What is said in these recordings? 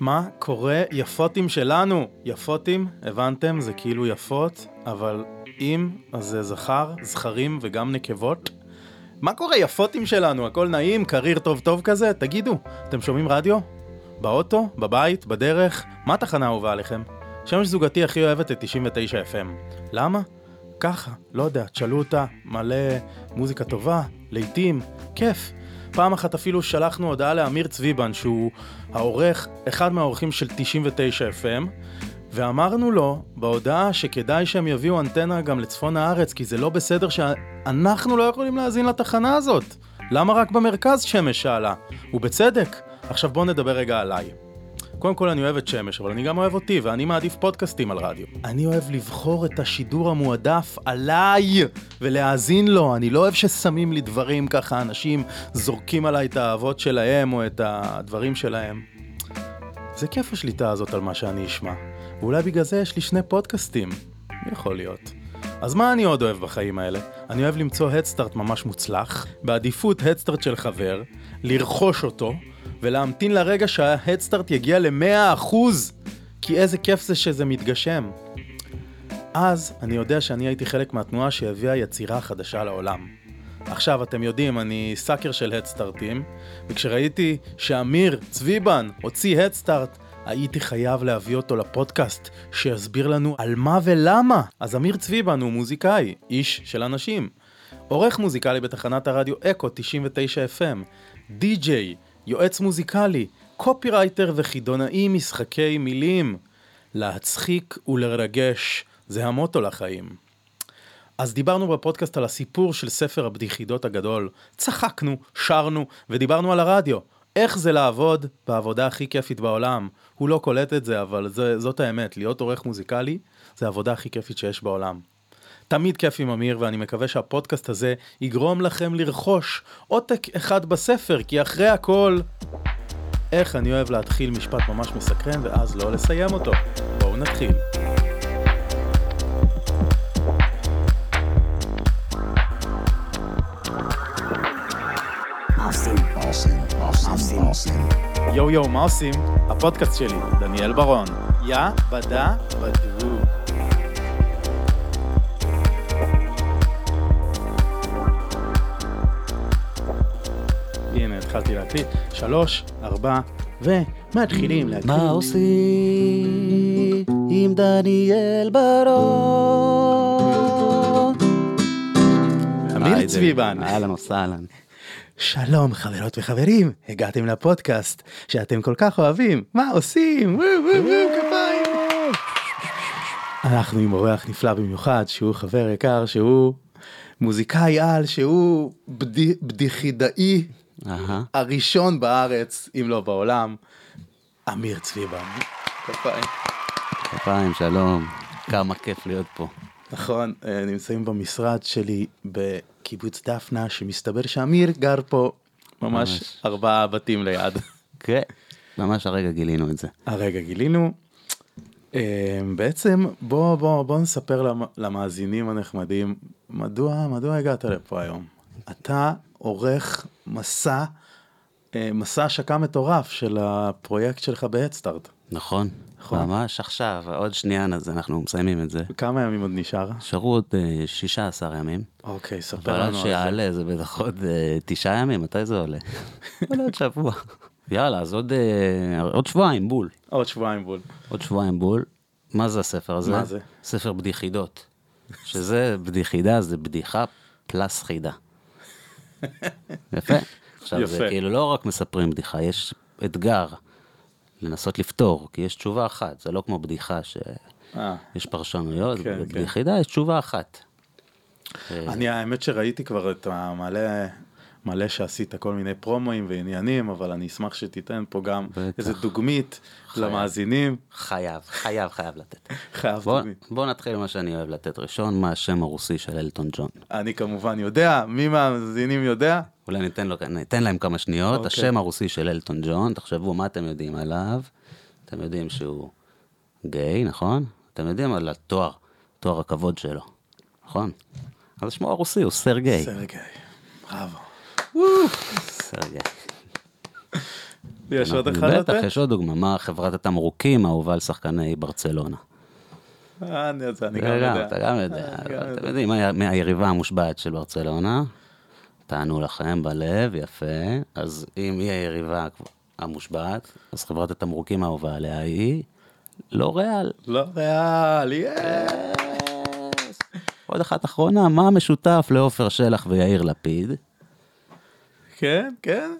מה קורה יפותים שלנו? יפותים, הבנתם? זה כאילו יפות, אבל אם, אז זה זכר, זכרים וגם נקבות. מה קורה יפותים שלנו? הכל נעים, קריר טוב טוב כזה? תגידו, אתם שומעים רדיו? באוטו? בבית? בדרך? מה התחנה האהובה עליכם? שמש זוגתי הכי אוהבת את 99 FM. למה? ככה, לא יודע, תשאלו אותה, מלא מוזיקה טובה, לעיתים, כיף. פעם אחת אפילו שלחנו הודעה לאמיר צביבן, שהוא העורך, אחד מהעורכים של 99 FM, ואמרנו לו בהודעה שכדאי שהם יביאו אנטנה גם לצפון הארץ, כי זה לא בסדר שאנחנו לא יכולים להאזין לתחנה הזאת. למה רק במרכז שמש שאלה? ובצדק. עכשיו בואו נדבר רגע עליי. קודם כל אני אוהב את שמש, אבל אני גם אוהב אותי, ואני מעדיף פודקאסטים על רדיו. אני אוהב לבחור את השידור המועדף עליי, ולהאזין לו. אני לא אוהב ששמים לי דברים ככה, אנשים זורקים עליי את האהבות שלהם, או את הדברים שלהם. זה כיף השליטה הזאת על מה שאני אשמע. ואולי בגלל זה יש לי שני פודקאסטים. יכול להיות? אז מה אני עוד אוהב בחיים האלה? אני אוהב למצוא הדסטארט ממש מוצלח, בעדיפות הדסטארט של חבר, לרכוש אותו, ולהמתין לרגע שההדסטארט יגיע ל-100%, כי איזה כיף זה שזה מתגשם. אז אני יודע שאני הייתי חלק מהתנועה שהביאה יצירה חדשה לעולם. עכשיו, אתם יודעים, אני sucker של הדסטארטים, וכשראיתי שאמיר צביבן הוציא הדסטארט, הייתי חייב להביא אותו לפודקאסט, שיסביר לנו על מה ולמה. אז אמיר צביבן הוא מוזיקאי, איש של אנשים. עורך מוזיקלי בתחנת הרדיו eco 99 FM, די-ג'יי, יועץ מוזיקלי, קופירייטר וחידונאי משחקי מילים. להצחיק ולרגש, זה המוטו לחיים. אז דיברנו בפודקאסט על הסיפור של ספר הבדיחידות הגדול, צחקנו, שרנו ודיברנו על הרדיו. איך זה לעבוד בעבודה הכי כיפית בעולם. הוא לא קולט את זה, אבל זה, זאת האמת, להיות עורך מוזיקלי זה העבודה הכי כיפית שיש בעולם. תמיד כיף עם אמיר, ואני מקווה שהפודקאסט הזה יגרום לכם לרכוש עותק אחד בספר, כי אחרי הכל, איך אני אוהב להתחיל משפט ממש מסקרן ואז לא לסיים אותו. בואו נתחיל. יואו יואו, מה עושים? הפודקאסט שלי, דניאל ברון. יא בדה בדו. התחלתי להקליט. שלוש, ארבע, ומתחילים להקליט. מה עושים עם דניאל ברון? אמיר צביבן. אהלן וסהלן. שלום חברות וחברים, הגעתם לפודקאסט שאתם כל כך אוהבים, מה עושים? וואו וואו וואו כפיים. אנחנו עם אורח נפלא במיוחד שהוא חבר יקר שהוא מוזיקאי על שהוא בדי, בדיחידאי. הראשון בארץ אם לא בעולם אמיר צביבן. כפיים. כפיים, שלום. כמה כיף להיות פה. נכון, אה, נמצאים במשרד שלי בקיבוץ דפנה שמסתבר שאמיר גר פה ממש ממש. ארבעה בתים ליד. כן. ממש הרגע גילינו את זה. הרגע גילינו. אה, בעצם בוא בוא בוא נספר למ- למאזינים הנחמדים מדוע מדוע הגעת לפה היום. אתה עורך מסע אה, מסע השקה מטורף של הפרויקט שלך בהדסטארט. נכון. נכון. ממש עכשיו, עוד שנייה אז אנחנו מסיימים את זה. כמה ימים עוד נשאר? נשארו עוד אה, 16 ימים. אוקיי, ספר אבל לנו על זה. שיעלה זה בטח עוד אה, תשעה ימים, מתי זה עולה? עוד שבוע. יאללה, אז עוד, אה, עוד שבועיים בול. עוד שבועיים בול. עוד שבועיים בול. מה זה הספר הזה? מה זה? ספר בדיחידות. שזה בדיחידה, זה בדיחה פלס חידה. יפה. עכשיו זה יפה. כאילו לא רק מספרים בדיחה, יש אתגר לנסות לפתור, כי יש תשובה אחת, זה לא כמו בדיחה שיש אה. פרשנויות, כן, בדיחידה יש תשובה אחת. אה, אני האמת שראיתי כבר את המלא מלא שעשית כל מיני פרומואים ועניינים אבל אני אשמח שתיתן פה גם בטח. איזה דוגמית חייב. למאזינים. חייב, חייב, חייב לתת. חייב בוא, דוגמית. בוא נתחיל עם מה שאני אוהב לתת ראשון, מה השם הרוסי של אלטון ג'ון. אני כמובן יודע מי מהמאזינים יודע אולי ניתן, לו, ניתן להם כמה שניות. אוקיי. השם הרוסי של אלטון ג'ון, תחשבו מה אתם יודעים עליו. אתם יודעים שהוא גיי, נכון? אתם יודעים על התואר, תואר הכבוד שלו, נכון? אז שמו הרוסי הוא סרגי. סרגי. בראבו. יש עוד אחד בטח, לתת? יש עוד דוגמה. מה חברת התמרוקים האהובה על שחקני ברצלונה? אני יודע, אני גם יודע. אתה גם יודע. אתם יודעים, מה- מי היריבה המושבעת של ברצלונה? תענו לכם בלב, יפה. אז אם היא היריבה המושבעת, אז חברת התמרוקים האהובה עליה היא לא ריאל. לא ריאל, יאי. עוד אחת אחרונה, מה המשותף לעופר שלח ויאיר לפיד? כן, כן.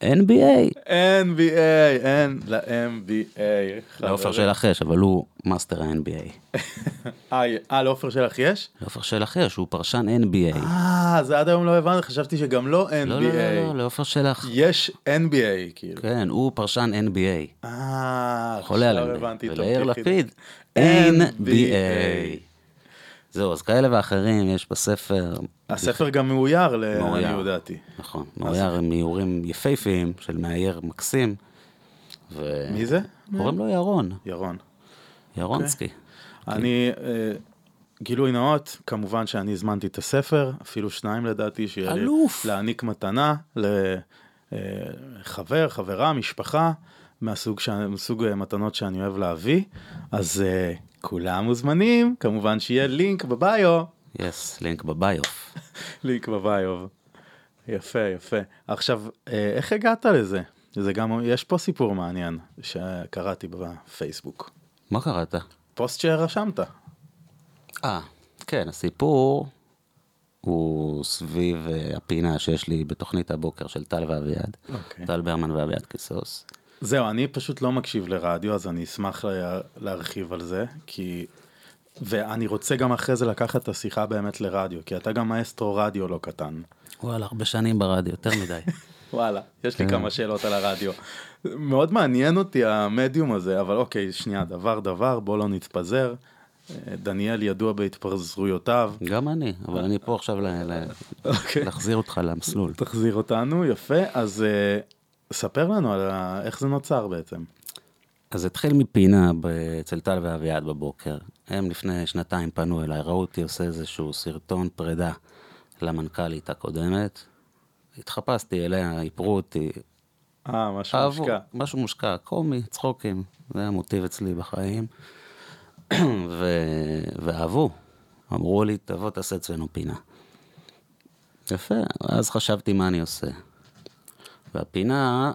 NBA. NBA, אין ל-NBA. לעופר שלח יש, אבל הוא מאסטר ה-NBA. אה, לעופר שלח יש? לעופר שלח יש, הוא פרשן NBA. אה, זה עד היום לא הבנתי, חשבתי שגם לא NBA. לא, לא, לא, לא, לעופר שלח. יש NBA, כאילו. כן, הוא פרשן NBA. אה, חולה על NBA. הבדיחה. לפיד, NBA. זהו, אז כאלה ואחרים יש בספר, הספר גם מאויר. לעניות דעתי. נכון, מאויר עם איורים יפהפיים של מאייר מקסים. ו- מי זה? קוראים לו ירון, ירון. ירונסקי. אני, אה, גילוי נאות, כמובן שאני הזמנתי את הספר, אפילו שניים לדעתי, שיהיה לי. להעניק מתנה לחבר, חברה, משפחה, מהסוג, אה, מתנות שאני אוהב להביא, אז אה, כולם מוזמנים, כמובן שיהיה לינק בביו, יס, לינק בביוף. לינק בביו. יפה, יפה. עכשיו, אה, איך הגעת לזה? זה גם, יש פה סיפור מעניין שקראתי בפייסבוק. מה קראת? פוסט שרשמת. אה, כן, הסיפור הוא סביב אה, הפינה שיש לי בתוכנית הבוקר של טל ואביעד. אוקיי. טל ברמן ואביעד קיסוס. זהו, אני פשוט לא מקשיב לרדיו, אז אני אשמח לה, להרחיב על זה, כי... ואני רוצה גם אחרי זה לקחת את השיחה באמת לרדיו, כי אתה גם מאסטרו רדיו לא קטן. וואלה, הרבה שנים ברדיו, יותר מדי. וואלה, יש לי כן. כמה שאלות על הרדיו. מאוד מעניין אותי המדיום הזה, אבל אוקיי, שנייה, דבר דבר, בוא לא נתפזר. דניאל ידוע בהתפזרויותיו. גם אני, אבל אני פה עכשיו ל- ל- אוקיי. להחזיר אותך למסלול. תחזיר אותנו, יפה. אז אה, ספר לנו על ה... איך זה נוצר בעצם. אז התחיל מפינה אצל טל ואביעד בבוקר. הם לפני שנתיים פנו אליי, ראו אותי עושה איזשהו סרטון פרידה למנכ"לית הקודמת. התחפשתי אליה, איפרו אותי. אה, משהו אהבו, מושקע. משהו מושקע, קומי, צחוקים. זה היה מוטיב אצלי בחיים. ו... ואהבו. אמרו לי, תבוא תעשה אצלנו פינה. יפה, אז חשבתי מה אני עושה. והפינה,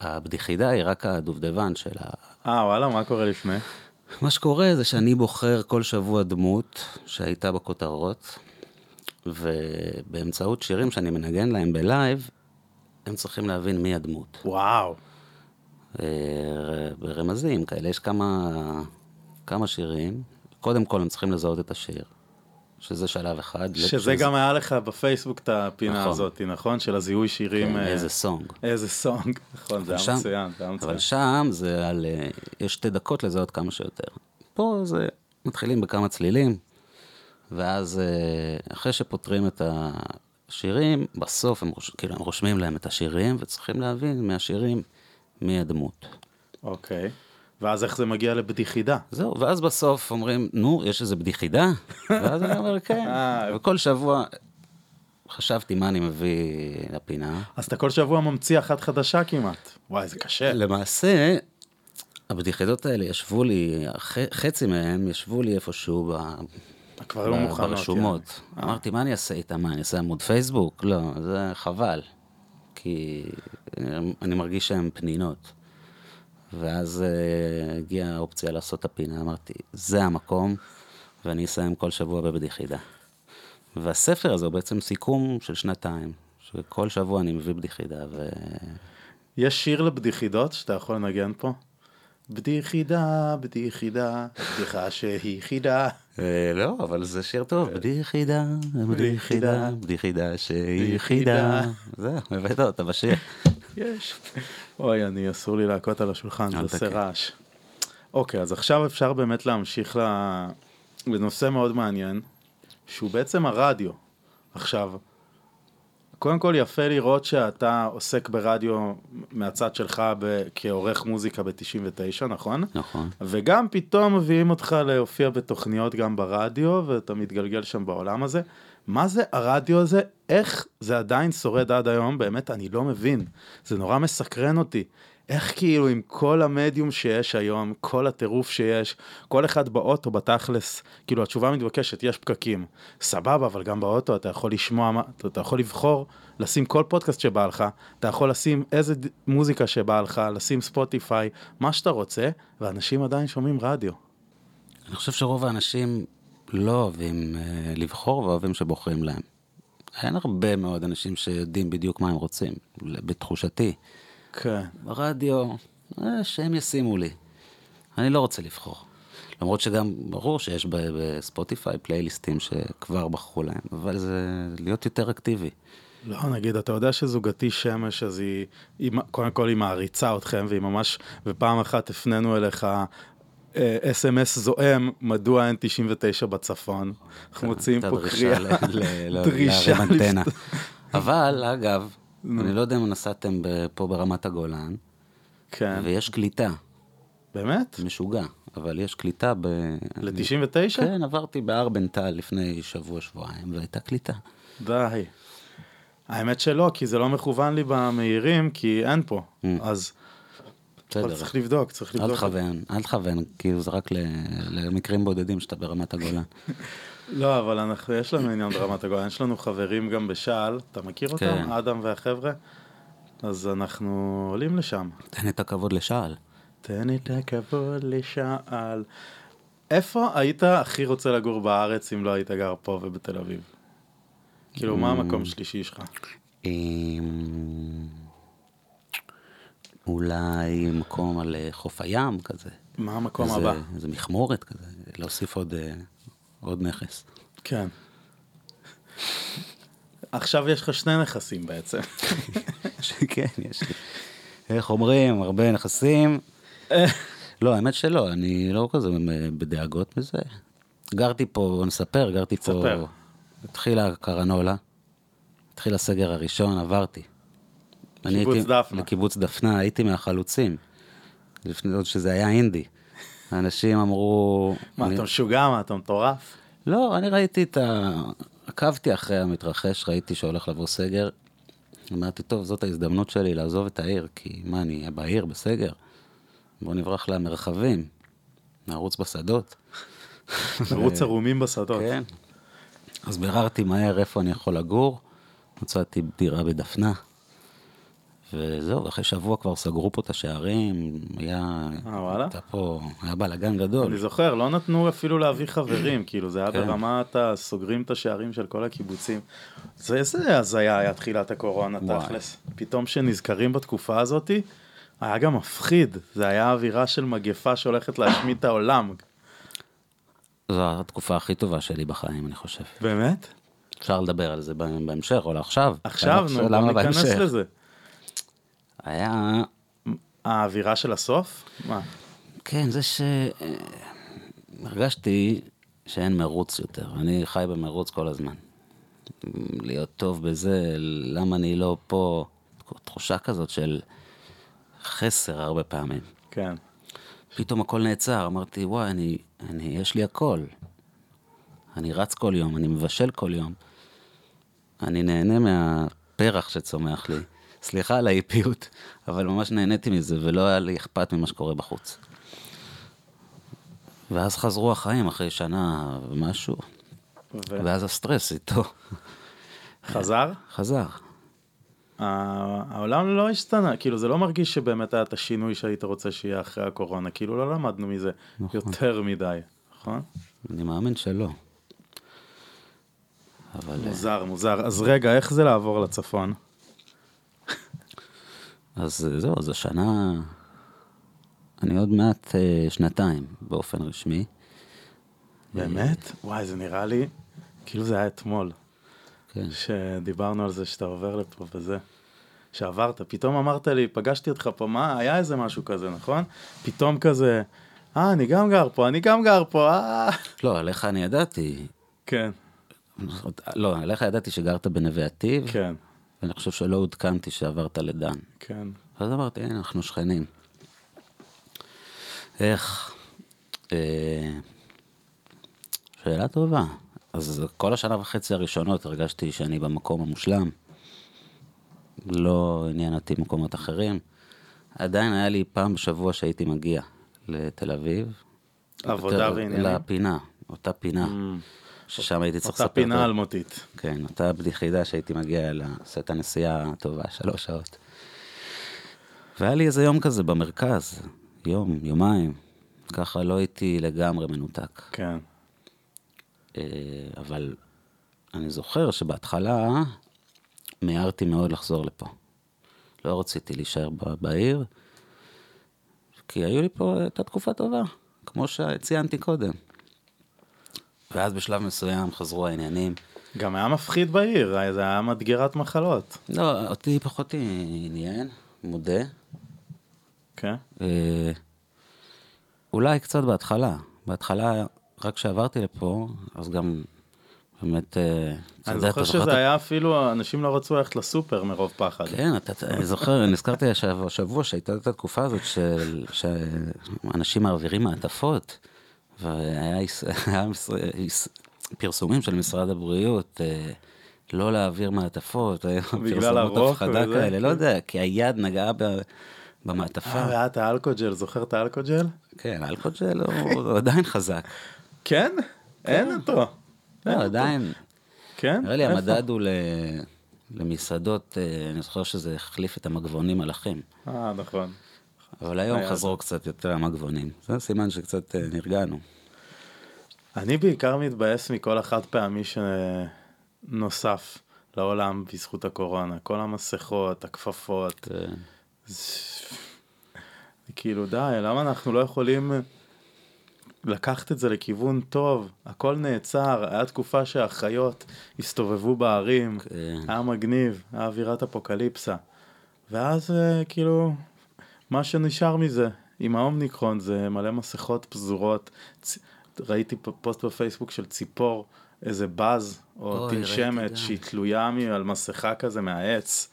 הבדיחידה היא רק הדובדבן של ה... אה, וואלה, מה קורה לפני? מה שקורה זה שאני בוחר כל שבוע דמות שהייתה בכותרות, ובאמצעות שירים שאני מנגן להם בלייב, הם צריכים להבין מי הדמות. וואו. אה, ברמזים כאלה, יש כמה, כמה שירים. קודם כל הם צריכים לזהות את השיר, שזה שלב אחד. שזה גם היה לך בפייסבוק את הפינה נכון. הזאת, נכון? של הזיהוי שירים. כן, אה, איזה סונג. איזה סונג. נכון, זה היה שם- מצוין, זה היה מצוין. אבל שם זה על... אה, יש שתי דקות לזהות כמה שיותר. פה זה... מתחילים בכמה צלילים, ואז אה, אחרי שפותרים את השירים, בסוף הם, רוש... כאילו, הם רושמים להם את השירים, וצריכים להבין מהשירים מי הדמות. אוקיי. ואז איך זה מגיע לבדיחידה? זהו, ואז בסוף אומרים, נו, יש איזה בדיחידה? ואז אני אומר, כן. אה. וכל שבוע חשבתי מה אני מביא לפינה. אז אתה כל שבוע ממציא אחת חדשה כמעט. וואי, זה קשה. למעשה, הבדיחידות האלה ישבו לי, חצי מהם ישבו לי איפשהו ב... כבר לא ב- מוכנות. ברשומות. אמרתי, מה אני אעשה איתם? מה, אני אעשה עמוד פייסבוק? לא, זה חבל. כי אני מרגיש שהן פנינות. ואז uh, הגיעה האופציה לעשות את הפינה, אמרתי, זה המקום, ואני אסיים כל שבוע בבדיחידה. והספר הזה הוא בעצם סיכום של שנתיים, שכל שבוע אני מביא בדיחידה, ו... יש שיר לבדיחידות שאתה יכול לנגן פה? בדיחידה, בדיחידה, בדיחה שהיא חידה. אה, לא, אבל זה שיר טוב. בדיחידה, בדיחידה, בדיחידה שהיא חידה. זהו, הבאת אותה בשיר. יש. אוי, אני, אסור לי להכות על השולחן, זה עושה. רעש. אוקיי, אז עכשיו אפשר באמת להמשיך. לנושא מאוד מעניין, שהוא בעצם הרדיו. עכשיו, קודם כל יפה לראות שאתה עוסק ברדיו מהצד שלך ב... כעורך מוזיקה ב-99, נכון? נכון. וגם פתאום מביאים אותך להופיע בתוכניות גם ברדיו, ואתה מתגלגל שם בעולם הזה. מה זה הרדיו הזה? איך זה עדיין שורד עד היום? באמת, אני לא מבין. זה נורא מסקרן אותי. איך כאילו עם כל המדיום שיש היום, כל הטירוף שיש, כל אחד באוטו בתכלס, כאילו התשובה המתבקשת, יש פקקים. סבבה, אבל גם באוטו אתה יכול לשמוע, אתה, יכול לבחור, לשים כל פודקאסט שבא לך, אתה יכול לשים איזה מוזיקה שבא לך, לשים ספוטיפיי, מה שאתה רוצה, ואנשים עדיין שומעים רדיו. אני חושב שרוב האנשים לא אוהבים אה, לבחור ואוהבים שבוחרים להם. אין הרבה מאוד אנשים שיודעים בדיוק מה הם רוצים, בתחושתי. כן. ברדיו, אה, שהם ישימו לי. אני לא רוצה לבחור. למרות שגם ברור שיש בספוטיפיי פלייליסטים שכבר בחרו להם, אבל זה להיות יותר אקטיבי. לא, נגיד, אתה יודע שזוגתי שמש, אז היא, היא קודם כל היא מעריצה אתכם, והיא ממש, ופעם אחת הפנינו אליך אס.אם.אס זועם, מדוע אין 99 בצפון. אנחנו מוציאים פה קריאה, דרישה להרים אנטנה. לפתוח. אבל, אגב, אני לא יודע אם נסעתם פה ברמת הגולן, כן, ויש קליטה, באמת? משוגע, אבל יש קליטה ב... ל-99? כן, עברתי בארבנטל לפני שבוע-שבועיים, והייתה קליטה. די. האמת שלא, כי זה לא מכוון לי במהירים, כי אין פה. אז אבל בסדר. צריך לבדוק, צריך אל לבדוק. תכוון, אל תכוון, כאילו זה רק למקרים בודדים שאתה ברמת הגולן. לא, אבל אנחנו, יש לנו עניין ברמת הגולן, יש לנו חברים גם בשעל, אתה מכיר אותם? כן. אדם והחבר'ה? אז אנחנו עולים לשם. תן את הכבוד לשעל. תן את הכבוד לשעל. איפה היית הכי רוצה לגור בארץ אם לא היית גר פה ובתל אביב? כאילו, מה המקום שלישי שלך? אולי מקום על אה, חוף הים כזה. מה המקום איזה- הבא? איזה מכמורת כזה, להוסיף עוד, אה, עוד נכס. כן. עכשיו יש לך שני נכסים בעצם. כן, יש לי. איך אומרים, הרבה נכסים. לא, האמת שלא, אני לא כזה בדאגות בזה. גרתי פה, נספר, גרתי פה... ספר. התחילה הקרנולה, התחיל הסגר הראשון, עברתי. קיבוץ הייתי- דפנה. לקיבוץ דפנה, הייתי מהחלוצים. לפני עוד שזה היה אינדי. האנשים אמרו... מה, אני- אתה משוגע? מה, אתה מטורף? לא, אני ראיתי את ה... עקבתי אחרי המתרחש, ראיתי שהולך לבוא סגר. אמרתי, טוב, זאת ההזדמנות שלי לעזוב את העיר, כי מה, אני אהיה בעיר בסגר? בוא נברח למרחבים, נרוץ בשדות. מרוץ ערומים בשדות. כן. אז ביררתי מהר איפה אני יכול לגור, מצאתי דירה בדפנה. וזהו, אחרי שבוע כבר סגרו פה את השערים, היה... אה, וואלה? הייתה פה, היה בלאגן גדול. אני זוכר, לא נתנו אפילו להביא חברים, כאילו זה היה כן. ברמת הסוגרים את השערים של כל הקיבוצים. זה איזה הזיה היה תחילת הקורונה. תכלס. פתאום שנזכרים בתקופה הזאתי, היה גם מפחיד. זה היה אווירה של מגפה שהולכת להשמיד את העולם. זו התקופה הכי טובה שלי בחיים, אני חושב. באמת? אפשר לדבר על זה בהמשך, או לעכשיו. עכשיו, נו, בוא ניכנס? לזה. היה... האווירה של הסוף? מה? כן, זה ש... הרגשתי שאין מרוץ יותר. אני חי במרוץ כל הזמן. להיות טוב בזה, למה אני לא פה? תחושה כזאת של חסר הרבה פעמים. כן. פתאום הכל נעצר, אמרתי, וואי, אני, אני, יש לי הכל. אני רץ כל יום, אני מבשל כל יום. אני נהנה מהפרח שצומח לי. סליחה על האיפיות, אבל ממש נהניתי מזה, ולא היה לי אכפת ממה שקורה בחוץ. ואז חזרו החיים אחרי שנה ומשהו, ו- ואז הסטרס איתו חזר? חזר. העולם לא השתנה, כאילו זה לא מרגיש שבאמת היה את השינוי שהיית רוצה שיהיה אחרי הקורונה, כאילו לא למדנו מזה יותר מדי, נכון? אני מאמין שלא. אבל אה, מוזר, מוזר. אז רגע, איך זה לעבור לצפון? אז אה, זהו, אז השנה... אני עוד מעט אה, שנתיים באופן רשמי. באמת? וואי, זה נראה לי, כאילו זה היה אתמול, כן. שדיברנו על זה שאתה עובר לפה וזה. שעברת, פתאום אמרת לי, פגשתי אותך פה, מה, היה איזה משהו כזה, נכון? פתאום כזה, אה, אני גם גר פה, אני גם גר פה, אה... לא, עליך אני ידעתי. כן, לא, עליך ידעתי שגרת בנווה עתיב, כן, ואני חושב שלא עודכנתי שעברת לדן. כן. אז אמרתי, הנה, אנחנו שכנים. איך? אה, שאלה טובה. אז כל השנה וחצי הראשונות הרגשתי שאני במקום המושלם. לא עניין אותי מקומות אחרים. עדיין היה לי פעם בשבוע שהייתי מגיע לתל אביב. עבודה ועניינים? לפינה, אותה פינה, ששם הייתי צריך אותה לספר... פינה את ה- אלמותית. כן, אותה בדיחידה שהייתי מגיע אליה, עושה את הנסיעה הטובה, שלוש שעות. והיה לי איזה יום כזה במרכז, יום, יומיים, ככה לא הייתי לגמרי מנותק. כן. אה, אבל אני זוכר שבהתחלה מיהרתי מאוד לחזור לפה. לא רציתי להישאר בעיר, כי היו לי פה, הייתה תקופה טובה, כמו שציינתי קודם. ואז בשלב מסוים חזרו העניינים. גם היה מפחיד בעיר, זה היה מדגרת מחלות. לא, אותי פחות עניין, מודה. כן? אה, אולי קצת בהתחלה. בהתחלה, רק כשעברתי לפה, אז גם באמת... אה, אני זוכר שזה היה אפילו, אנשים לא רצו ללכת לסופר מרוב פחד. כן, אני זוכר, נזכרתי השבוע, שהייתה את התקופה הזאת שאנשים מעבירים מעטפות, והיה פרסומים של משרד הבריאות, אה, לא להעביר מעטפות, היו פרסומות הרוק הפחדה וזה, כאלה, לא כן. יודע, כי היד נגעה ב- במעטפה. אה, והיה את האלכוג'ל, זוכר את האלכוג'ל? כן, אלכוג'ל הוא עדיין חזק. כן? אין אותו. לא, עדיין, כן? נראה לי? המדד הוא למסעדות, אה, אני זוכר שזה החליף את המגבונים מלאכים. אה, נכון. אבל היום היה חזרו קצת יותר המגבונים. זה סימן שקצת אה, נרגענו. אני בעיקר מתבאס מכל החד פעמי שנוסף לעולם בזכות הקורונה. כל המסכות, הכפפות. כן. כאילו די, למה אנחנו לא יכולים לקחת את זה לכיוון טוב? הכל נעצר, היה תקופה שהחיות הסתובבו בערים, כן. היה מגניב, היה אווירת אפוקליפסה. ואז אה, כאילו, מה שנשאר מזה, עם האומניקרון זה מלא מסכות פזורות. צ... ראיתי פוסט בפייסבוק של ציפור, איזה בז או אוי, תנשמת גם. שהיא תלויה על מסכה כזה מהעץ.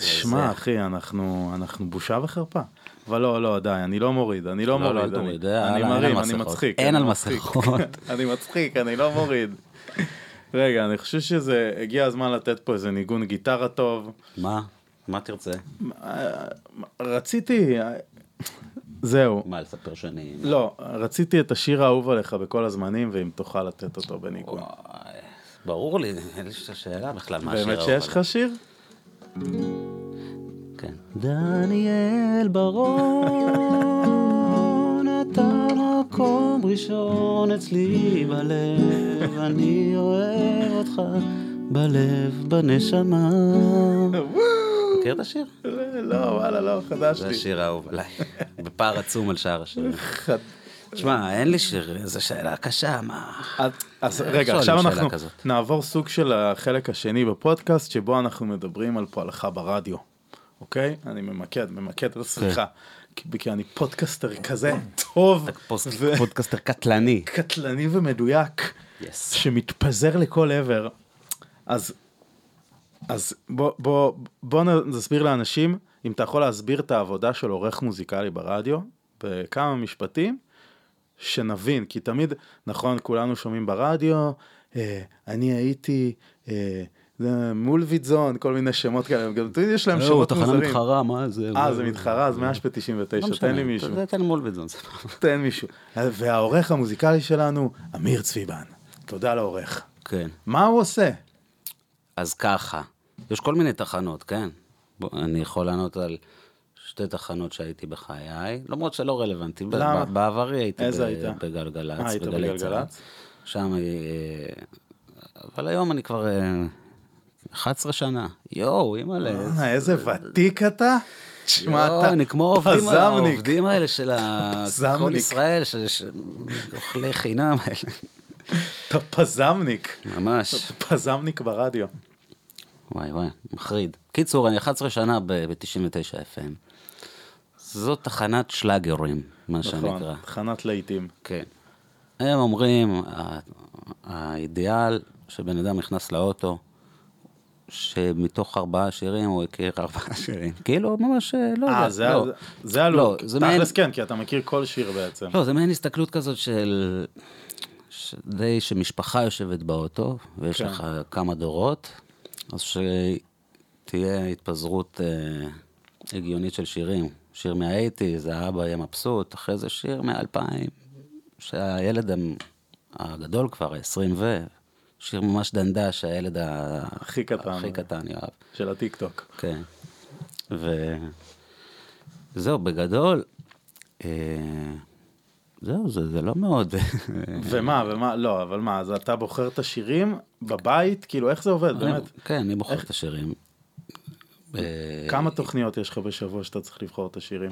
שמע. אחי, אנחנו, אנחנו בושה וחרפה. אבל לא, לא, די, אני לא מוריד, אני לא, לא, מוריד. לא, אני- תוריד, אה, אני הלאה, אין מרים, אני. מצחיק. אין אני על. מסכות. אני מצחיק, אני לא מוריד. רגע, אני חושב שזה, הגיע הזמן לתת פה איזה ניגון גיטרה טוב. מה? מה תרצה? רציתי, זהו. מה, לספר שאני... לא, רציתי את השיר האהוב עליך בכל הזמנים, ואם תוכל לתת אותו בניגון. וואי, ברור לי, אין לי שאלה בכלל מה השיר באמת האהוב שיש לך שיר? כן. דניאל ברון, אתה מקום ראשון אצלי בלב, אני אוהב אותך בלב, בנשמה. מכיר את השיר? לא, וואלה, לא, חדש זה לי. השיר האהוב עליי, בפער עצום על שאר השירים. תשמע, אין לי שיר, זו שאלה קשה, מה... אז- רגע, עכשיו אנחנו? נעבור סוג של החלק השני בפודקאסט, שבו אנחנו מדברים על פועלך ברדיו, אוקיי? אני ממקד, ממקד את השיחה. כי- אני פודקאסטר כזה טוב, פודקאסטר קטלני. וקטלני ומדויק. שמתפזר לכל עבר. אז, אז בוא, בוא, בוא נסביר לאנשים, אם אתה יכול להסביר את העבודה של עורך מוזיקלי ברדיו, בכמה משפטים, שנבין, כי תמיד, נכון, כולנו שומעים ברדיו, אה, אני הייתי אה, זה מולביטזון, כל מיני שמות כאלה, גם תמיד יש להם לא, שמות תחנה מוזרים. מתחרה, מה זה? אה, זה מתחרה, אז 199, תן לי מישהו. לא תן מול בזון. תן מישהו. והעורך המוזיקלי שלנו, אמיר צביבן. תודה לעורך. כן. מה הוא עושה? אז ככה, יש כל מיני תחנות, כן? בוא, אני יכול לענות על שתי תחנות שהייתי בחיי, למרות שלא רלוונטי. למה? ב- בעברי הייתי איזה ב- היית? בגלגלצ, אה, היית בגלגלצ? צה"ל. שם, אה, אבל היום אני כבר אה, 11 שנה. יואו, אימא'לה. אה, איזה ותיק אתה. תשמע, אתה אני כמו העובדים- פזמניק. האלה של פזמניק. כל ישראל, של אוכלי חינם האלה. אתה פזמניק. ממש. פזמניק ברדיו. וואי וואי, מחריד. קיצור, אני 11 שנה ב-99 FM. זאת תחנת שלאגרים, מה נכון, שנקרא. תחנת להיטים. כן. הם אומרים, האידיאל שבן אדם נכנס לאוטו, שמתוך ארבעה שירים הוא הכיר ארבעה שירים. כאילו, ממש, אה, לא יודע. אה, זה לא. ה- זה הלוק. לא, זה מעין- תכלס כן, כי אתה מכיר כל שיר בעצם. לא, זה מעין הסתכלות כזאת של... ש- די שמשפחה יושבת באוטו, ויש כן. לך כמה דורות, אז שתהיה התפזרות אה, הגיונית של שירים. שיר מהאייטיז, האבא יהיה מבסוט, אחרי זה שיר מאלפיים, שהילד הגדול כבר, ה-20 ו... שיר ממש דנדש, שהילד ה... הכי קטן. הכי קטן יאהב. של הטיקטוק. כן. וזהו, בגדול, אה, זהו, זה, זה לא מאוד. ומה, ומה, לא, אבל מה, אז אתה בוחר את השירים בבית? כאילו, איך זה עובד, באמת? כן, אני בוחר את השירים. אה, כמה תוכניות יש לך בשבוע שאתה צריך לבחור את השירים?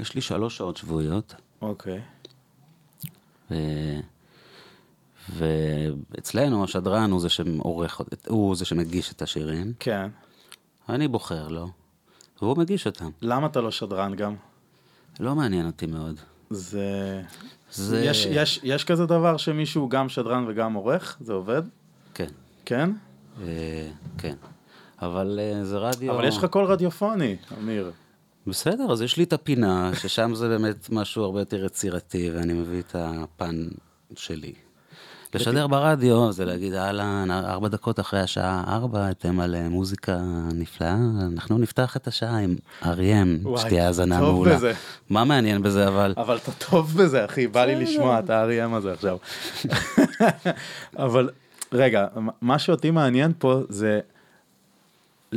יש לי שלוש שעות שבועיות, אוקיי. ו- ואצלנו השדרן הוא זה שעורך, הוא זה שמגיש את השירים, כן. אני בוחר לו, והוא מגיש אותם. למה אתה לא שדרן גם? לא מעניין אותי מאוד. זה... זה... יש, יש, יש כזה דבר שמישהו גם שדרן וגם עורך? זה עובד? כן, כן? אה, כן. אבל אה, זה רדיו... אבל יש לך קול רדיופוני, אמיר. בסדר, אז יש לי את הפינה, ששם זה באמת משהו הרבה יותר יצירתי, ואני מביא את הפן שלי. לשדר ברדיו זה להגיד, אהלן, ארבע דקות אחרי השעה ארבע, אתם על אה, מוזיקה נפלאה, אנחנו נפתח את השעה עם אריאם, וואי, שתהיה האזנה טוב מעולה. בזה. מה מעניין בזה, אבל? אבל אתה טוב בזה, אחי, בא לי לשמוע את ה-R.E.M הזה עכשיו. אבל רגע, מה שאותי מעניין פה זה,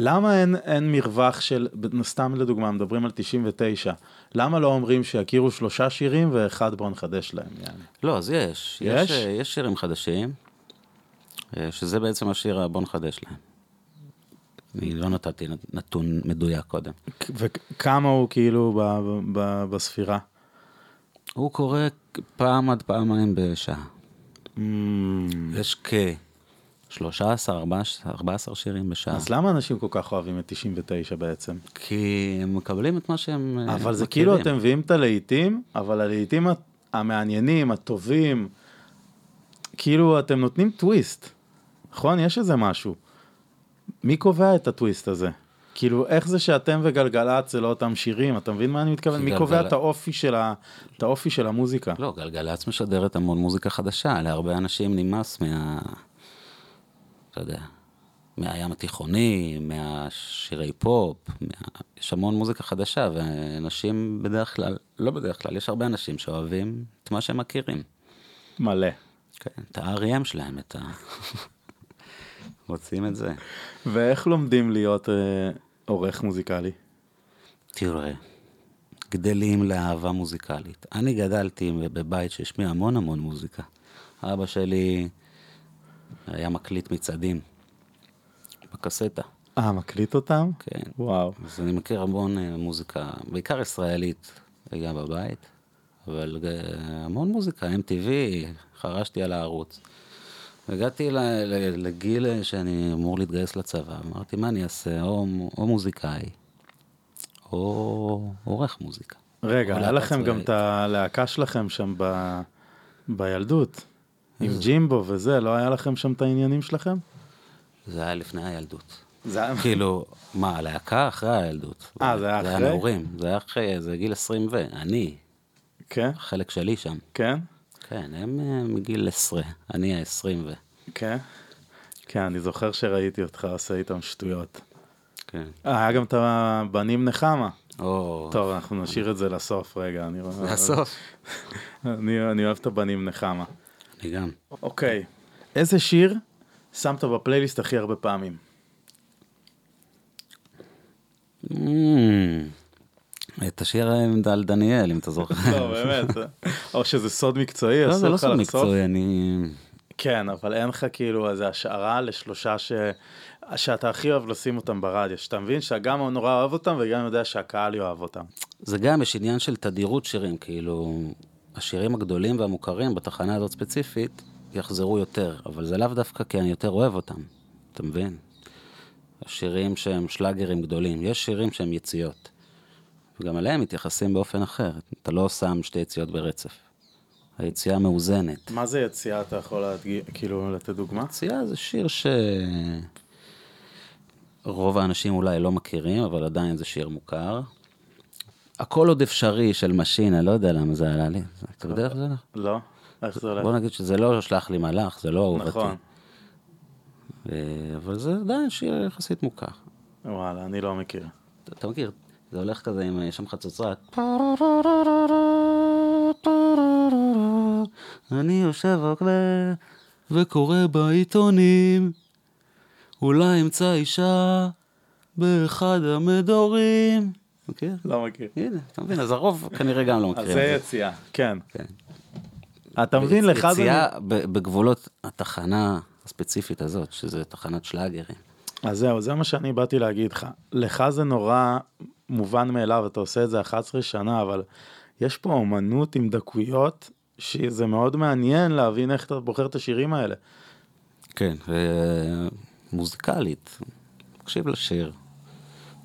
למה אין, אין מרווח של, סתם לדוגמה, מדברים על 99, למה לא אומרים שיכירו שלושה שירים ואחד בוא נחדש להם, יעני? לא, אז יש. יש? יש, יש שירים חדשים, אה, שזה בעצם השיר הבוא נחדש להם. אני לא נתתי נתון מדויק קודם. וכמה הוא כאילו ב, ב, ב, בספירה? הוא קורא פעם עד פעמיים בשעה. Mm, יש כ-13, 14 שירים בשעה. אז למה אנשים כל כך אוהבים את 99 בעצם? כי הם מקבלים את מה שהם אה, אבל זה מכירים. כאילו אתם מביאים את הלהיטים, אבל הלהיטים המעניינים, הטובים, כאילו אתם נותנים טוויסט, נכון? יש איזה משהו. מי קובע את הטוויסט הזה? כאילו, איך זה שאתם וגלגלצ זה לא אותם שירים? אתה מבין מה אני מתכוון? מי קובע את האופי של, ה... את האופי של המוזיקה? לא, גלגלצ משדרת המון מוזיקה חדשה, להרבה אנשים נמאס מה... אתה יודע, מהים התיכוני, מהשירי פופ, מה... יש המון מוזיקה חדשה, ואנשים בדרך כלל, לא בדרך כלל, יש הרבה אנשים שאוהבים את מה שהם מכירים. מלא. כן, את ה-R.E.M שלהם, את ה... רוצים את זה. ואיך לומדים להיות אה, עורך מוזיקלי? תראה, גדלים לאהבה מוזיקלית. אני גדלתי בבית שהשמיע המון המון מוזיקה. אבא שלי היה מקליט מצעדים בקסטה, אה, מקליט אותם? כן. וואו. אז אני מכיר המון אה, מוזיקה, בעיקר ישראלית, היה בבית, אבל אה, המון מוזיקה, MTV, חרשתי על הערוץ. הגעתי לגיל שאני אמור להתגייס לצבא, אמרתי, מה אני אעשה? או, או מוזיקאי, או עורך מוזיקה. רגע, היה לכם גם. את הלהקה שלכם שם ב... בילדות, עם ג'ימבו וזה, לא היה לכם שם את העניינים שלכם? זה היה לפני הילדות. זה היה... כאילו, מה, הלהקה אחרי הילדות. אה, זה היה זה אחרי? היה נעורים, זה היה אחרי, זה גיל 20 ו... אני, כן? החלק שלי שם. כן? כן, הם אה, מגיל 10, אני ה-20 ו... כן? כן, אני זוכר שראיתי אותך עושה איתם שטויות. כן. אה, היה גם את הבנים נחמה. או... טוב, אנחנו נשאיר את זה לסוף רגע. אני. אני, אני אוהב את הבנים נחמה. גם. אוקיי, איזה שיר שמת בפלייליסט הכי הרבה פעמים? אמ, את השיר עם דל דניאל, אם אתה זוכר. לא, באמת. או שזה סוד מקצועי, לא, זה לא סוד? מקצועי, אני... כן, אבל אין לך כאילו איזה השערה לשלושה ש... שאתה הכי אוהב לשים אותם ברדיו, שאתה מבין שגם נורא אוהב אותם וגם יודע שהקהל יאהב אותם. זה גם, יש עניין של תדירות שירים, כאילו, השירים הגדולים והמוכרים בתחנה הזאת ספציפית יחזרו יותר, אבל זה לאו דווקא כי אני יותר אוהב אותם, אתה מבין? השירים שהם שלאגרים גדולים, יש שירים שהם יציאות, וגם עליהם מתייחסים באופן אחר, אתה לא שם שתי יציאות ברצף. היציאה מאוזנת. מה זה יציאה, אתה יכול להדגיש, כאילו לתת דוגמה? יציאה זה שיר ש... רוב האנשים אולי לא מכירים, אבל עדיין זה שיר מוכר. הכל עוד אפשרי של משינה, לא יודע למה זה עלה לי. אתה יודע איך זה הולך? לא. איך זה הולך? בוא נגיד שזה לא שלח לי מלאך, זה לא אהובתי. נכון. אה, אבל זה עדיין שיר יחסית מוכר. וואלה, אני לא מכיר. אתה- מכיר, זה הולך כזה עם אה, שם חצוצרת. אני יושב וקורא בעיתונים, אולי אמצא אישה באחד המדורים. מכיר? לא מכיר. הנה, אתה מבין, אז הרוב כנראה גם לא אז מכירים זה. יציאה, כן. כן. אתה מבין, לך זה... יציאה בגבולות התחנה הספציפית הזאת, שזה תחנת שלאגרים. אז זהו, זה מה שאני באתי להגיד לך. לך זה נורא מובן מאליו, אתה עושה את זה 11 שנה, אבל יש פה אומנות עם דקויות, שזה מאוד מעניין להבין איך אתה בוחר את השירים האלה. כן, ומוזיקלית, תקשיב לשיר.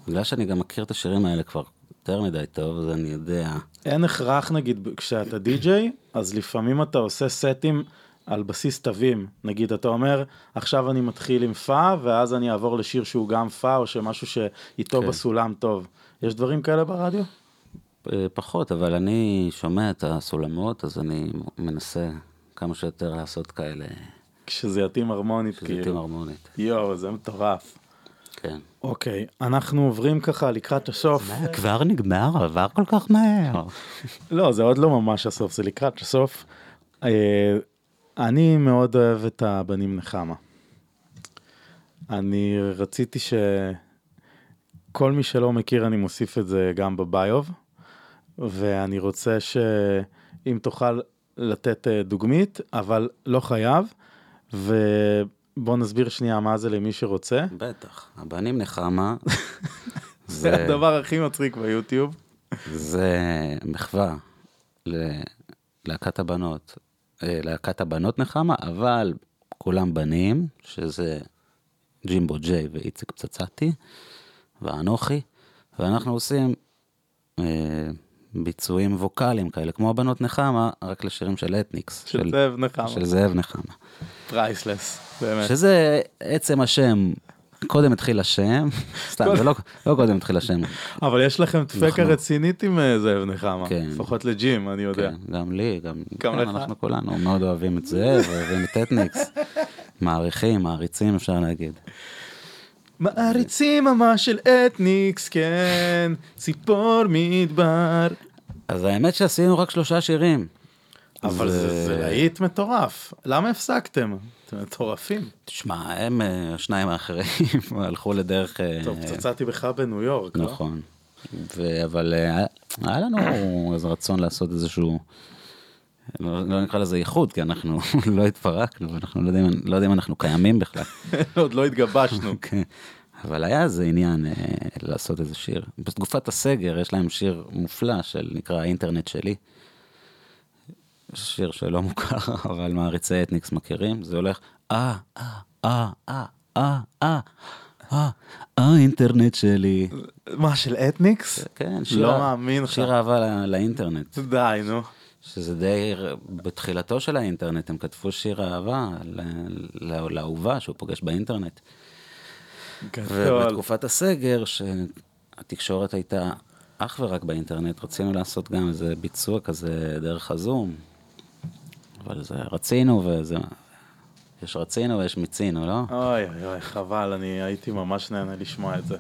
בגלל שאני גם מכיר את השירים האלה כבר יותר מדי טוב, אז אני יודע. אין הכרח, נגיד, כשאתה די-ג'יי, אז לפעמים אתה עושה סטים על בסיס תווים. נגיד, אתה אומר, עכשיו אני מתחיל עם פא, ואז אני אעבור לשיר שהוא גם פא, או שמשהו שאיתו כן. בסולם טוב. יש דברים כאלה ברדיו? אה, פחות, אבל אני שומע את הסולמות, אז אני מנסה כמה שיותר לעשות כאלה, כשזה יתאים הרמונית, שזה יתאים כאילו. הרמונית. יואו, זה מטורף. כן. אוקיי, אנחנו עוברים ככה לקראת הסוף. כבר נגמר, עבר כל כך מהר. לא, זה עוד לא ממש הסוף, זה לקראת הסוף. אה, אני מאוד אוהב את הבנים נחמה. אני רציתי שכל מי שלא מכיר, אני מוסיף את זה גם בביוב, ואני רוצה שאם תוכל לתת אה, דוגמית, אבל לא חייב, ובוא נסביר שנייה מה זה למי שרוצה. בטח, הבנים נחמה, זה הדבר הכי מצחיק ביוטיוב. זה מחווה ללהקת הבנות, אה, להקת הבנות נחמה, אבל כולם בנים, שזה ג'ימבו ג'יי ואיציק פצצתי, ואנוכי, ואנחנו עושים אה, ביצועים ווקאליים כאלה, כמו הבנות נחמה, רק לשירים של אתניקס, של זאב נחמה. של זאב נחמה. פרייסלס, באמת. שזה עצם השם, קודם התחיל השם, סתם, זה לא, לא קודם התחיל השם, אבל יש לכם דפקה רצינית עם אה, זאב נחמה, כן. לפחות לג'ים, אני יודע. כן, גם לי, גם, גם כן? אנחנו כולנו מאוד אוהבים את זה, ואוהבים את אתניקס, מעריכים, מעריצים אפשר להגיד. מעריצים ממש של אתניקס, כן, ציפור מדבר. אז האמת שעשינו רק שלושה שירים. אבל זה זה להיט מטורף, למה הפסקתם? אתם מטורפים. תשמע, הם, אה, השניים האחרים, הלכו לדרך... אה, טוב, פצצתי בך בניו יורק, לא? נכון. אבל אה, היה לנו איזה רצון לעשות איזשהו, לא, לא נקרא לזה איחוד, כי אנחנו לא התפרקנו, ואנחנו לא יודעים, לא יודעים אם אנחנו קיימים בכלל. עוד לא התגבשנו. כן. אבל היה איזה עניין אה, לעשות איזה שיר. בתקופת הסגר יש להם שיר מופלא של נקרא האינטרנט שלי. שיר שלא מוכר, אבל מעריצי אתניקס מכירים. זה הולך, אה, אה, אה, אה, אה, אה, אה, האינטרנט שלי. מה, של אתניקס? כן, שיר, לא מאמין לך. שיר אהבה לא, לאינטרנט. די, נו. שזה די, בתחילתו של האינטרנט הם כתבו שיר אהבה לאהובה שהוא פוגש באינטרנט. גדול. ובתקופת הסגר, שהתקשורת הייתה אך ורק באינטרנט, רצינו לעשות גם איזה ביצוע כזה דרך הזום. אבל זה רצינו וזה... יש רצינו ויש מיצינו, לא? אוי אוי אוי, חבל, אני הייתי ממש נהנה לשמוע את זה.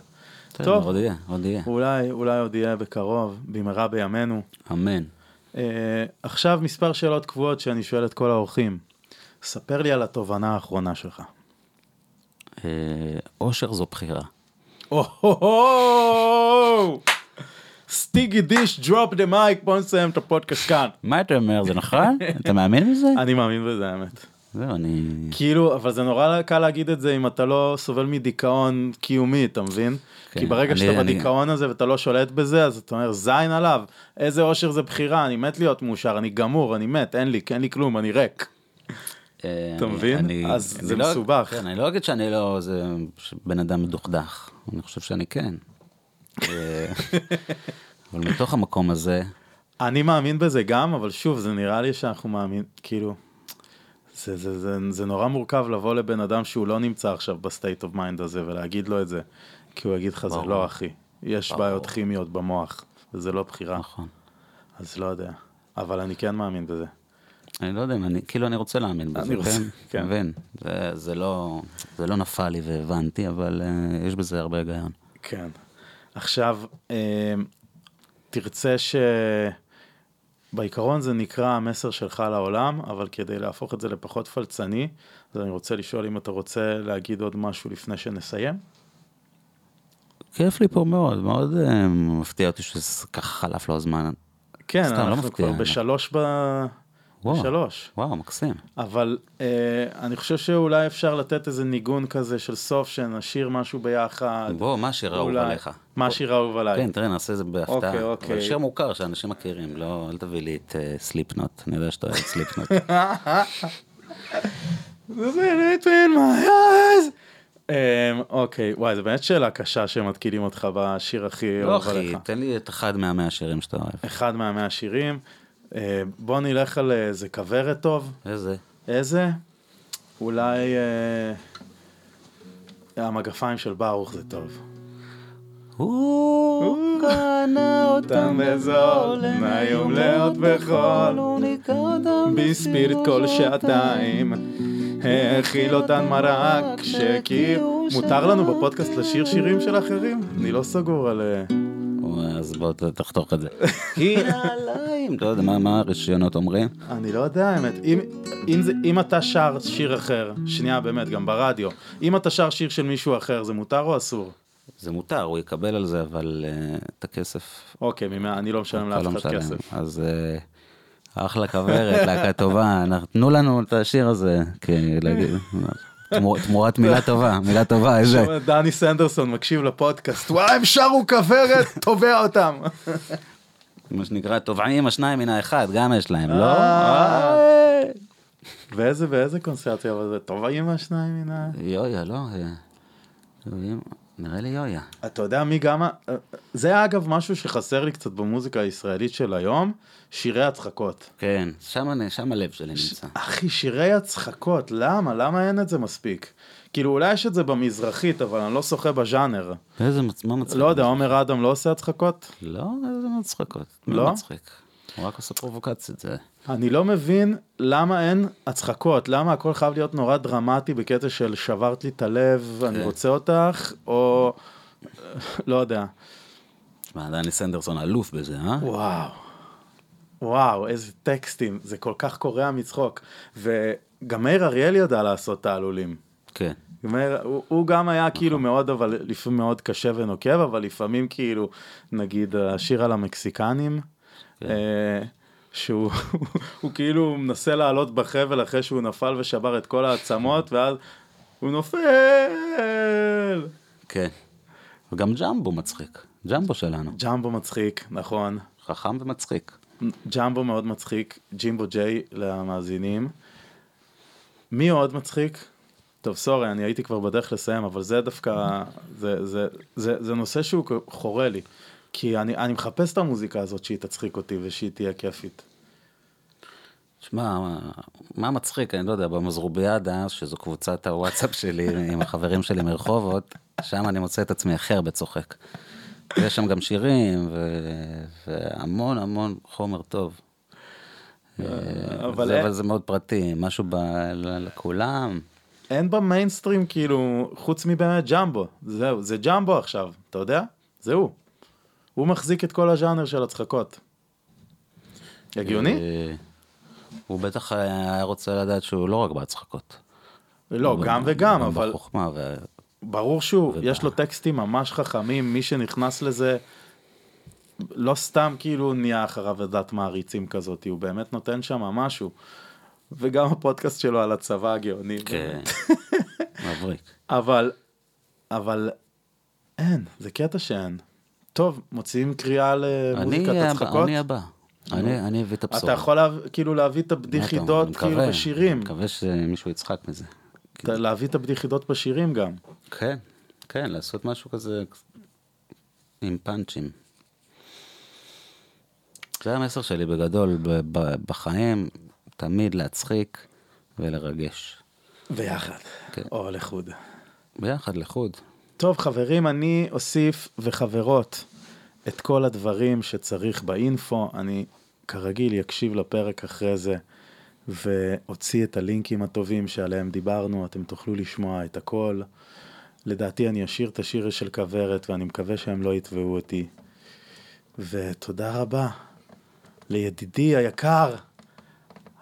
טוב. עוד יהיה, עוד יהיה. אולי, אולי עוד יהיה בקרוב, במהרה בימינו. אמן. אה, עכשיו מספר שאלות קבועות שאני שואל את כל האורחים. ספר לי על התובנה האחרונה שלך. אה, אושר זו בחירה. סטיגי דיש, drop the mic, בוא נסיים את הפודקאסט כאן. מה אתה אומר, זה נכון? אתה מאמין בזה? אני מאמין בזה, האמת. זהו, אני... כאילו, אבל זה נורא קל להגיד את זה אם אתה לא סובל מדיכאון קיומי, אתה מבין? כן, כי ברגע אני- שאתה אני- בדיכאון הזה ואתה לא שולט בזה, אז אתה אומר, זין עליו, איזה אושר זה בחירה, אני מת להיות מאושר, אני גמור, אני מת, אין לי, אין לי כלום, אני ריק. אה, אתה מבין? אני- אז אני זה לא- מסובך. כן, אני לא אגיד שאני לא איזה בן אדם מדוכדך, אני חושב שאני כן. אה, אבל מתוך המקום הזה, אני מאמין בזה גם, אבל שוב, זה נראה לי שאנחנו מאמין, כאילו, זה, זה, זה, זה נורא מורכב לבוא לבן אדם שהוא לא נמצא עכשיו ב state of mind הזה ולהגיד לו את זה, כי הוא יגיד לך, זה. לא אחי, יש ברור. בעיות כימיות במוח, וזה לא בחירה, נכון. אז לא יודע, אבל אני כן מאמין בזה. אני לא יודע אם אני, כאילו אני רוצה להאמין בזה, אני רוצה, כן? כן. זה, זה לא, זה לא נפל לי והבנתי, אבל uh, יש בזה הרבה היגיון. כן. עכשיו, אה, תרצה ש... בעיקרון זה נקרא המסר שלך לעולם, אבל כדי להפוך את זה לפחות פלצני, אז אני רוצה לשאול אם אתה רוצה להגיד עוד משהו לפני שנסיים. כיף לי פה מאוד, מאוד uh, מפתיע אותי שככה חלף לו הזמן. כן, סתם, לא אנחנו מפתיע. כבר בשלוש ב... וואו. בשלוש. וואו, מקסים. אבל אה, אני חושב שאולי אפשר לתת איזה ניגון כזה של סוף, שנשיר משהו ביחד. בוא, מה השיר האהוב אולי- עליך? מה השיר האהוב עליי? כן, תראה, נעשה את זה בהפתעה. אוקיי, אוקיי. אבל שיר מוכר שאנשים מכירים, לא, אל תביא לי את סליפנוט, אני יודע שאתה אוהב סליפנוט. my eyes. אמ, אוקיי, וואי, זו באמת שאלה קשה שמתקילים אותך בשיר הכי לא, אוהב אחי, עליך. תן לי את אחד מהמאה שירים שאתה אוהב. אחד מהמאה שירים. אה, בוא נלך על איזה כוורת טוב. איזה? איזה? אולי אה, המגפיים של ברוך זה טוב. הוא קנה אותם בזול, מהיום לעוד בחול. הוא ניקה אותם בספיריט כל שעתיים, האכיל אותן מרק, שכאילו... מותר לנו בפודקאסט לשיר שירים של אחרים? אני לא סגור על... אז בוא תחתוך את זה. כי נעליים, לא יודע מה- הרשיונות אומרים. אני לא יודע האמת, אם, אתה שר שיר אחר, שנייה באמת, גם ברדיו, אם אתה שר שיר של מישהו אחר, זה מותר או אסור? זה מותר, הוא יקבל על זה, אבל אה, את הכסף אוקיי, ממאה, אני לא משלם אתה לא לאף אחד משלם. כסף. אז אה, אחלה כוורת, להקה טובה, תנו לנו את השיר הזה, כי להגיד, תמורת מילה טובה, מילה טובה, איזה... דני סנדרסון מקשיב לפודקאסט, וואי, הם שרו כוורת, תובע אותם. מה שנקרא, תובעים השניים מן האחד, גם יש להם, לא? אה. ואיזה, ואיזה קונסרטיה, אבל זה תובעים השניים מן ה... יויה, לא? אה, נראה לי יויה. אתה יודע מי גם... ה- זה אגב משהו שחסר לי קצת במוזיקה הישראלית של היום, שירי הצחקות. כן, שם אני- שם הלב שלי נמצא. אחי, שירי הצחקות, למה? למה אין את זה מספיק? כאילו, אולי יש את זה במזרחית, אבל אני לא שוחה בז'אנר. איזה מה מצחיק? לא יודע, עומר אדם לא עושה הצחקות? לא, איזה מצחיקות. לא מצחיק. הוא רק עושה פרובוקציות. זה- אני לא מבין למה אין הצחקות, למה הכל חייב להיות נורא דרמטי בקטע של שברת לי את הלב, אני כן. רוצה אותך, או... לא יודע. תשמע, דני סנדרסון אלוף בזה, אה? וואו. וואו, איזה טקסטים, זה כל כך קורע מצחוק. וגם מאיר אריאל ידע לעשות תעלולים. כן. מאיר, הוא, הוא גם היה כאילו מאוד, אבל לפעמים מאוד קשה ונוקב, אבל לפעמים כאילו, נגיד השיר על המקסיקנים, שהוא הוא כאילו מנסה לעלות בחבל אחרי שהוא נפל ושבר את כל העצמות, ואז הוא נופל. כן. וגם ג'מבו מצחיק. ג'מבו שלנו. ג'מבו מצחיק, נכון. חכם ומצחיק. ג'מבו מאוד מצחיק, ג'ימבו ג'יי למאזינים. מי עוד מצחיק? טוב, סורי, אני הייתי כבר בדרך לסיים, אבל זה דווקא, זה, זה, זה, זה נושא שהוא חורה לי. כי אני, אני מחפש את המוזיקה הזאת שהיא תצחיק אותי ושהיא תהיה כיפית. שמע, מה- מה מצחיק, אני לא יודע, במזרוביאדה, שזו קבוצת הוואטסאפ שלי עם החברים שלי מרחובות, שם אני מוצא את עצמי הכי הרבה צוחק. יש שם גם שירים, ו- והמון המון חומר טוב. אבל אבל, זה, אבל זה מאוד פרטי, משהו ב, לכולם. אין במיינסטרים כאילו, חוץ מבאמת ג'מבו, זהו, זה ג'מבו עכשיו, אתה יודע? זה הוא. מחזיק את כל הז'אנר של הצחקות. הגיוני? אה, הוא בטח היה רוצה לדעת שהוא לא רק בהצחקות. לא, גם וגם, אבל בחוכמה, ו... ברור שהוא, יש לו טקסטים ממש חכמים, מי שנכנס לזה, לא סתם כאילו נהיה אחריו עדת מעריצים כזאת, הוא באמת נותן שם משהו. וגם הפודקאסט שלו על הצבא הגאוני. כן, מבריק. אבל, אבל אין, זה קטע שאין. טוב, מוציאים קריאה אני למוזיקת הצחקות. אני הבא. אני אני אביא את אתה הבשורה. יכול לה, כאילו להביא את אני הבדיחידות כאילו בשירים. מקווה שמישהו יצחק מזה. אתה- להביא את הבדיחידות בשירים גם. כן, כן, לעשות משהו כזה עם פאנצ'ים. זה המסר שלי בגדול, בחיים, תמיד להצחיק ולרגש. ביחד. כן. או לחוד. ביחד, לחוד. טוב חברים, אני אוסיף וחברות את כל הדברים שצריך באינפו, אני כרגיל יקשיב לפרק אחרי זה והוציא את הלינקים הטובים שעליהם דיברנו, אתם תוכלו לשמוע את הכל. לדעתי אני אשאיר את השיר של כוורת ואני מקווה שהם לא יתבעו אותי. ותודה רבה לידידי היקר,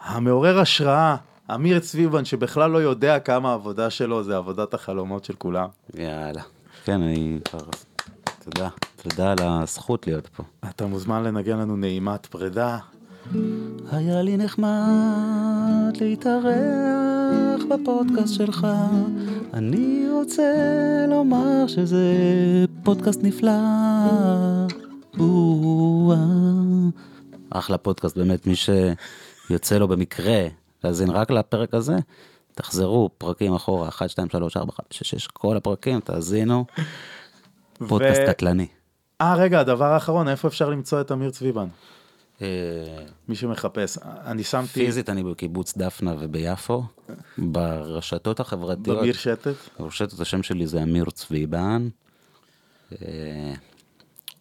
המעורר השראה, אמיר צביבן, שבכלל לא יודע כמה העבודה שלו זה עבודת החלומות של כולם. יאללה. כן, אני כבר... תודה. תודה על הזכות להיות פה. אתה מוזמן לנגן לנו נעימת פרידה. היה לי נחמד להתארח בפודקאסט שלך. אני רוצה לומר שזה פודקאסט נפלא. אחלה פודקאסט, באמת, מי שיוצא לו במקרה להאזין רק לפרק הזה, תחזרו פרקים אחורה, 1, 2, 3, 4, 5, 6, 6, כל הפרקים, תאזינו. פודקאסט קטלני. אה, רגע, הדבר האחרון, איפה אפשר למצוא את אמיר צביבן? אה, מי שמחפש. אני שמתי פיזית אני בקיבוץ דפנה וביפו, ברשתות החברתיות. במיר שתת. רשתת השם שלי זה אמיר צביבן. אה,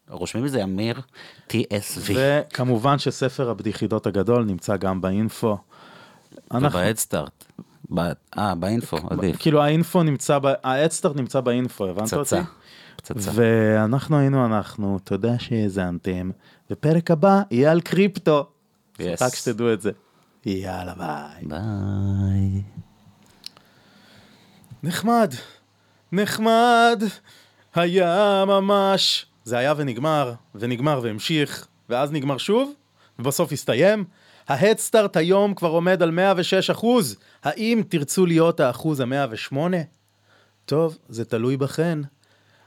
רושמים את זה אמיר TSV. וכמובן שספר הבדיחידות הגדול נמצא גם באינפו. אנחנו- ובהדסטארט. ב- אה, באינפו, עדיף. כאילו האינפו נמצא, ההדסטארט נמצא באינפו, הבנת אותי? פצצה. פצצה. ואנחנו היינו אנחנו, תודה שהאזנתם, ופרק הבא יהיה על קריפטו. Yes. רק שתדעו את זה. יאללה ביי. ביי. נחמד, נחמד, היה ממש. זה היה ונגמר, ונגמר והמשיך, ואז נגמר שוב, ובסוף הסתיים. ההדסטארט היום כבר עומד על 106 אחוז. האם תרצו להיות האחוז ה-108? טוב, זה תלוי בכן.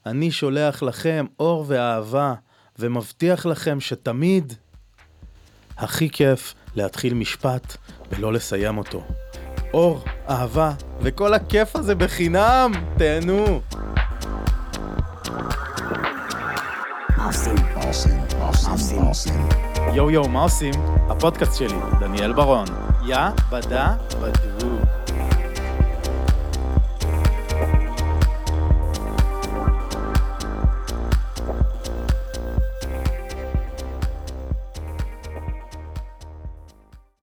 אני שולח לכם אור ואהבה, ומבטיח לכם שתמיד הכי כיף להתחיל משפט ולא לסיים אותו. אור, אהבה, וכל הכיף הזה בחינם, תהנו. יואו יואו, מה עושים? הפודקאסט שלי, דניאל ברון. יא בדה בדו.